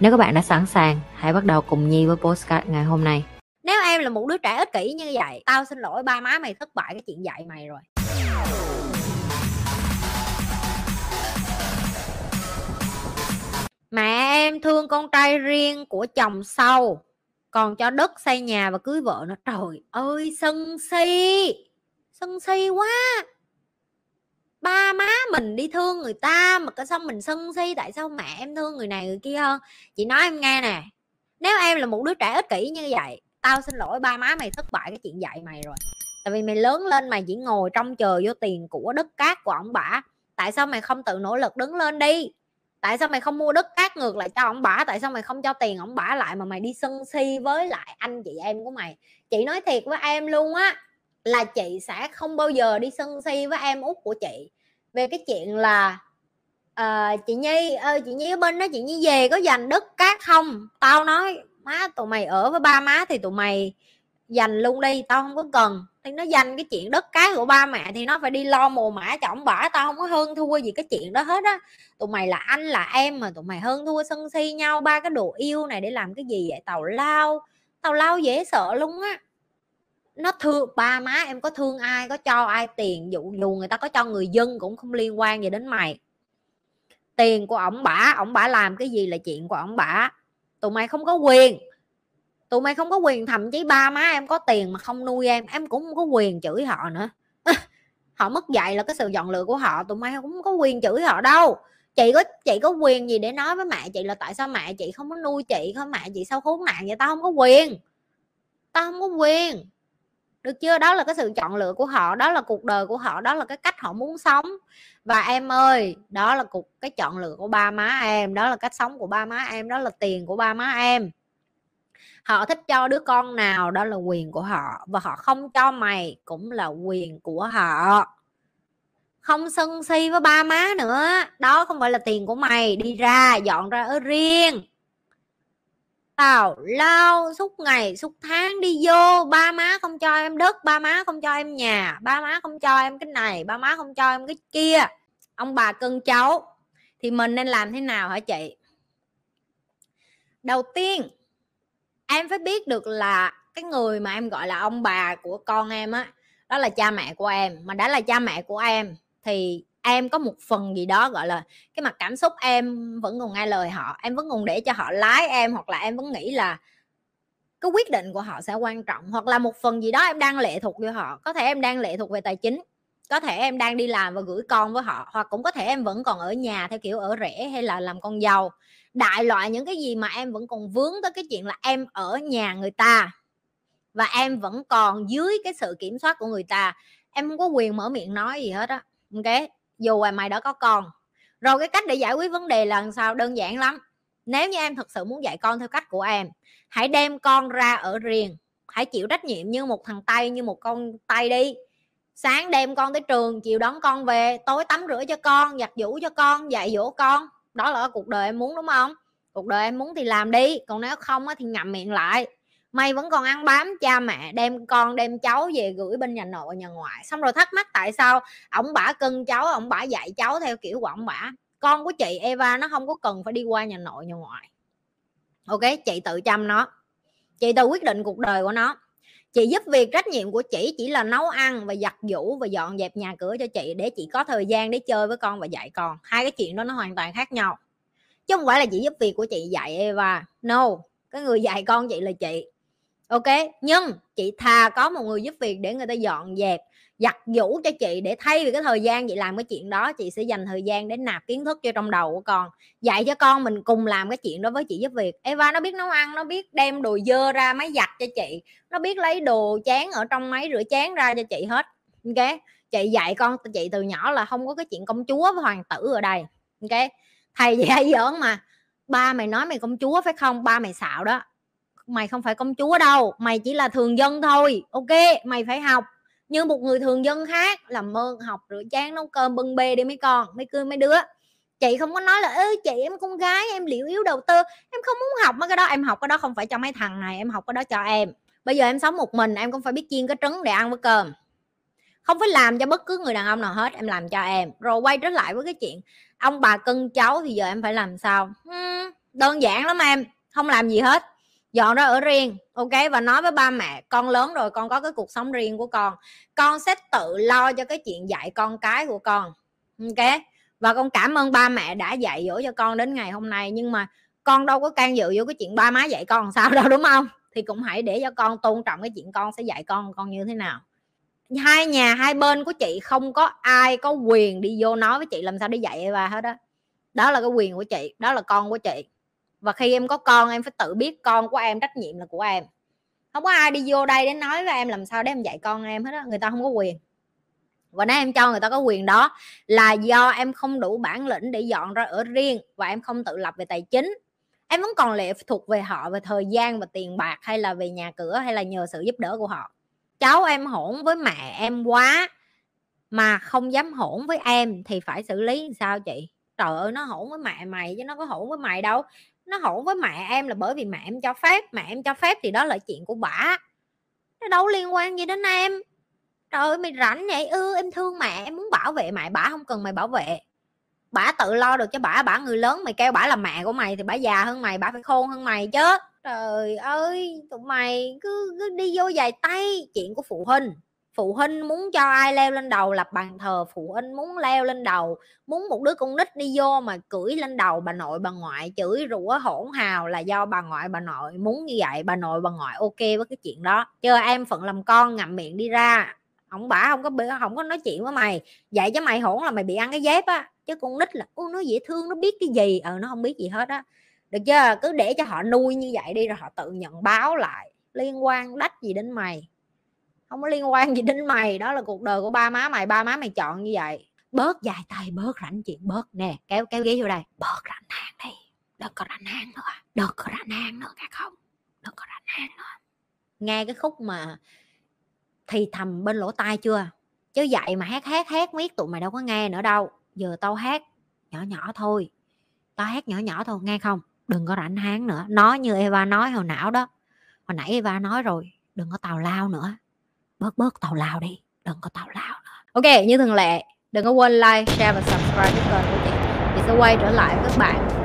Nếu các bạn đã sẵn sàng, hãy bắt đầu cùng Nhi với postcard ngày hôm nay. Nếu em là một đứa trẻ ích kỷ như vậy, tao xin lỗi ba má mày thất bại cái chuyện dạy mày rồi. Mẹ em thương con trai riêng của chồng sau Còn cho đất xây nhà và cưới vợ nó Trời ơi sân si Sân si quá ba má mình đi thương người ta mà cái xong mình sân si, tại sao mẹ em thương người này người kia hơn? Chị nói em nghe nè, nếu em là một đứa trẻ ích kỷ như vậy, tao xin lỗi ba má mày thất bại cái chuyện dạy mày rồi. Tại vì mày lớn lên mày chỉ ngồi trong chờ vô tiền của đất cát của ông bà, tại sao mày không tự nỗ lực đứng lên đi? Tại sao mày không mua đất cát ngược lại cho ông bà? Tại sao mày không cho tiền ông bà lại mà mày đi sân si với lại anh chị em của mày? Chị nói thiệt với em luôn á là chị sẽ không bao giờ đi sân si với em út của chị. Về cái chuyện là uh, chị nhi ơi chị nhi ở bên đó chị nhi về có dành đất cát không? Tao nói má tụi mày ở với ba má thì tụi mày dành luôn đi tao không có cần. Thì nó dành cái chuyện đất cát của ba mẹ thì nó phải đi lo mồ mã cho ông bả tao không có hơn thua gì cái chuyện đó hết á. Tụi mày là anh là em mà tụi mày hơn thua sân si nhau ba cái đồ yêu này để làm cái gì vậy? Tào lao tào lao dễ sợ luôn á nó thương, ba má em có thương ai, có cho ai tiền dụ dù người ta có cho người dân cũng không liên quan gì đến mày. Tiền của ổng bả ổng bả làm cái gì là chuyện của ổng bả. Tụi mày không có quyền. Tụi mày không có quyền, thậm chí ba má em có tiền mà không nuôi em em cũng không có quyền chửi họ nữa. Họ mất dạy là cái sự dọn lựa của họ, tụi mày cũng không có quyền chửi họ đâu. Chị có chị có quyền gì để nói với mẹ chị là tại sao mẹ chị không có nuôi chị không mẹ chị sao khốn nạn vậy? Tao không có quyền. Tao không có quyền được chưa? Đó là cái sự chọn lựa của họ, đó là cuộc đời của họ, đó là cái cách họ muốn sống. Và em ơi, đó là cuộc, cái chọn lựa của ba má em, đó là cách sống của ba má em, đó là tiền của ba má em. Họ thích cho đứa con nào, đó là quyền của họ. Và họ không cho mày, cũng là quyền của họ. Không sân si với ba má nữa. Đó không phải là tiền của mày. Đi ra, dọn ra ở riêng tào lao, suốt ngày, suốt tháng đi vô, ba má không cho em đất, ba má không cho em nhà, ba má không cho em cái này, ba má không cho em cái kia. Ông bà cưng cháu, thì mình nên làm thế nào hả chị? Đầu tiên, em phải biết được là cái người mà em gọi là ông bà của con em á, đó là cha mẹ của em. Mà đã là cha mẹ của em, thì em có một phần gì đó, gọi là, cái mặt cảm xúc em vẫn còn nghe lời họ, em vẫn còn để cho họ lái em, hoặc là em vẫn nghĩ là cái quyết định của họ sẽ quan trọng, hoặc là một phần gì đó em đang lệ thuộc với họ. Có thể em đang lệ thuộc về tài chính, có thể em đang đi làm và gửi con với họ, hoặc cũng có thể em vẫn còn ở nhà theo kiểu ở rẻ hay là làm con giàu đại loại những cái gì mà em vẫn còn vướng tới cái chuyện là em ở nhà người ta và em vẫn còn dưới cái sự kiểm soát của người ta. Em không có quyền mở miệng nói gì hết á, ok? Dù là mày đã có con. Rồi cái cách để giải quyết vấn đề là sao? Đơn giản lắm. Nếu như em thật sự muốn dạy con theo cách của em, hãy đem con ra ở riêng. Hãy chịu trách nhiệm như một thằng tay như một con tay đi. Sáng đem con tới trường, chiều đón con về, tối tắm rửa cho con, giặt giũ cho con, dạy dỗ con. Đó là cuộc đời em muốn, đúng không? Cuộc đời em muốn thì làm đi, còn nếu không thì ngậm miệng lại mày vẫn còn ăn bám cha mẹ, đem con, đem cháu về gửi bên nhà nội, nhà ngoại. Xong rồi thắc mắc tại sao ổng bả cưng cháu, ổng bả dạy cháu theo kiểu của ổng bả. Con của chị Eva nó không có cần phải đi qua nhà nội, nhà ngoại. Ok, chị tự chăm nó. Chị tự quyết định cuộc đời của nó. Chị giúp việc trách nhiệm của chị chỉ là nấu ăn và giặt giũ và dọn dẹp nhà cửa cho chị để chị có thời gian để chơi với con và dạy con. Hai cái chuyện đó nó hoàn toàn khác nhau. Chứ không phải là chị giúp việc của chị dạy Eva. No, cái người dạy con chị là chị ok, nhưng chị thà có một người giúp việc để người ta dọn dẹp, giặt giũ cho chị để thay vì cái thời gian chị làm cái chuyện đó, chị sẽ dành thời gian để nạp kiến thức cho trong đầu của con, dạy cho con mình cùng làm cái chuyện đó với chị giúp việc. Eva nó biết nấu ăn, nó biết đem đồ dơ ra máy giặt cho chị, nó biết lấy đồ chén ở trong máy rửa chén ra cho chị hết. Ok, chị dạy con chị từ nhỏ là không có cái chuyện công chúa với hoàng tử ở đây. Ok, thầy dạy giỡn mà, ba mày nói mày công chúa phải không? Ba mày xạo đó mày không phải công chúa đâu mày chỉ là thường dân thôi ok? Mày phải học. Như một người thường dân khác làm ơn học rửa chén nấu cơm bưng bê đi mấy con mấy cưa mấy đứa. Chị không có nói là ê chị em con gái em liệu yếu đầu tư em không muốn học. Mấy cái đó em học cái đó không phải cho mấy thằng này em học cái đó cho em. Bây giờ em sống một mình em cũng phải biết chiên cái trứng để ăn với cơm. Không phải làm cho bất cứ người đàn ông nào hết em làm cho em. Rồi quay trở lại với cái chuyện ông bà cưng cháu thì giờ em phải làm sao? Hmm, đơn giản lắm em không làm gì hết dọn ra ở riêng, ok? Và nói với ba mẹ, con lớn rồi, con có cái cuộc sống riêng của con. Con sẽ tự lo cho cái chuyện dạy con cái của con. Ok? Và con cảm ơn ba mẹ đã dạy dỗ cho con đến ngày hôm nay, nhưng mà con đâu có can dự vô cái chuyện ba má dạy con sao đâu, đúng không? Thì cũng hãy để cho con tôn trọng cái chuyện con sẽ dạy con con như thế nào. Hai nhà, hai bên của chị không có ai có quyền đi vô nói với chị làm sao để dạy ba hết đó đó là cái quyền của chị, đó là con của chị và khi em có con, em phải tự biết con của em, trách nhiệm là của em. Không có ai đi vô đây để nói với em làm sao để em dạy con em hết đó người ta không có quyền. Và nếu em cho người ta có quyền đó, là do em không đủ bản lĩnh để dọn ra ở riêng và em không tự lập về tài chính. Em vẫn còn lệ thuộc về họ, về thời gian và tiền bạc hay là về nhà cửa hay là nhờ sự giúp đỡ của họ. Cháu em hỗn với mẹ em quá mà không dám hỗn với em thì phải xử lý sao chị? Trời ơi, nó hỗn với mẹ mày chứ nó có hỗn với mày đâu nó hỗn với mẹ em là bởi vì mẹ em cho phép mẹ em cho phép thì đó là chuyện của bả nó đâu liên quan gì đến em? Trời ơi mày rảnh vậy? Ư ừ, em thương mẹ em muốn bảo vệ mẹ bả không cần mày bảo vệ. Bả tự lo được cho bả bả người lớn mày kêu bả là mẹ của mày thì bả già hơn mày bả phải khôn hơn mày chứ. Trời ơi tụi mày cứ, cứ đi vô dài tay chuyện của phụ huynh phụ huynh muốn cho ai leo lên đầu lập bàn thờ, phụ huynh muốn leo lên đầu, muốn một đứa con nít đi vô mà cưỡi lên đầu bà nội, bà ngoại, chửi rủa, hỗn hào là do bà ngoại, bà nội muốn như vậy, bà nội, bà ngoại ok với cái chuyện đó. Chứ em phận làm con ngậm miệng đi ra. Ông bả không có không có nói chuyện với mày. Vậy cho mày hỗn là mày bị ăn cái dép á. Chứ con nít là ô nó dễ thương, nó biết cái gì. Ờ nó không biết gì hết á. Được chưa? Cứ để cho họ nuôi như vậy đi, rồi họ tự nhận báo lại. Liên quan đách gì đến mày? Không có liên quan gì đến mày, đó là cuộc đời của ba má mày, ba má mày chọn như vậy. Bớt dài tay, bớt rảnh chuyện, bớt, nè, kéo kéo ghế vô đây. Bớt rảnh hàng đi, đừng có rảnh hàng nữa, đừng có rảnh hàng nữa, nghe không? Đừng có rảnh hàng nữa. Nghe cái khúc mà thì thầm bên lỗ tai chưa? Chứ vậy mà hát hát hát miết tụi mày đâu có nghe nữa đâu. Giờ tao hát nhỏ nhỏ thôi. Tao hát nhỏ nhỏ thôi, nghe không? Đừng có rảnh háng nữa. Nói như Eva nói hồi não đó. Hồi nãy Eva nói rồi, đừng có tào lao nữa bớt bớt tào lao đi, đừng có tào lao nữa. Ok, như thường lệ, đừng có quên like, share và subscribe cho kênh của chị chị sẽ quay trở lại với các bạn.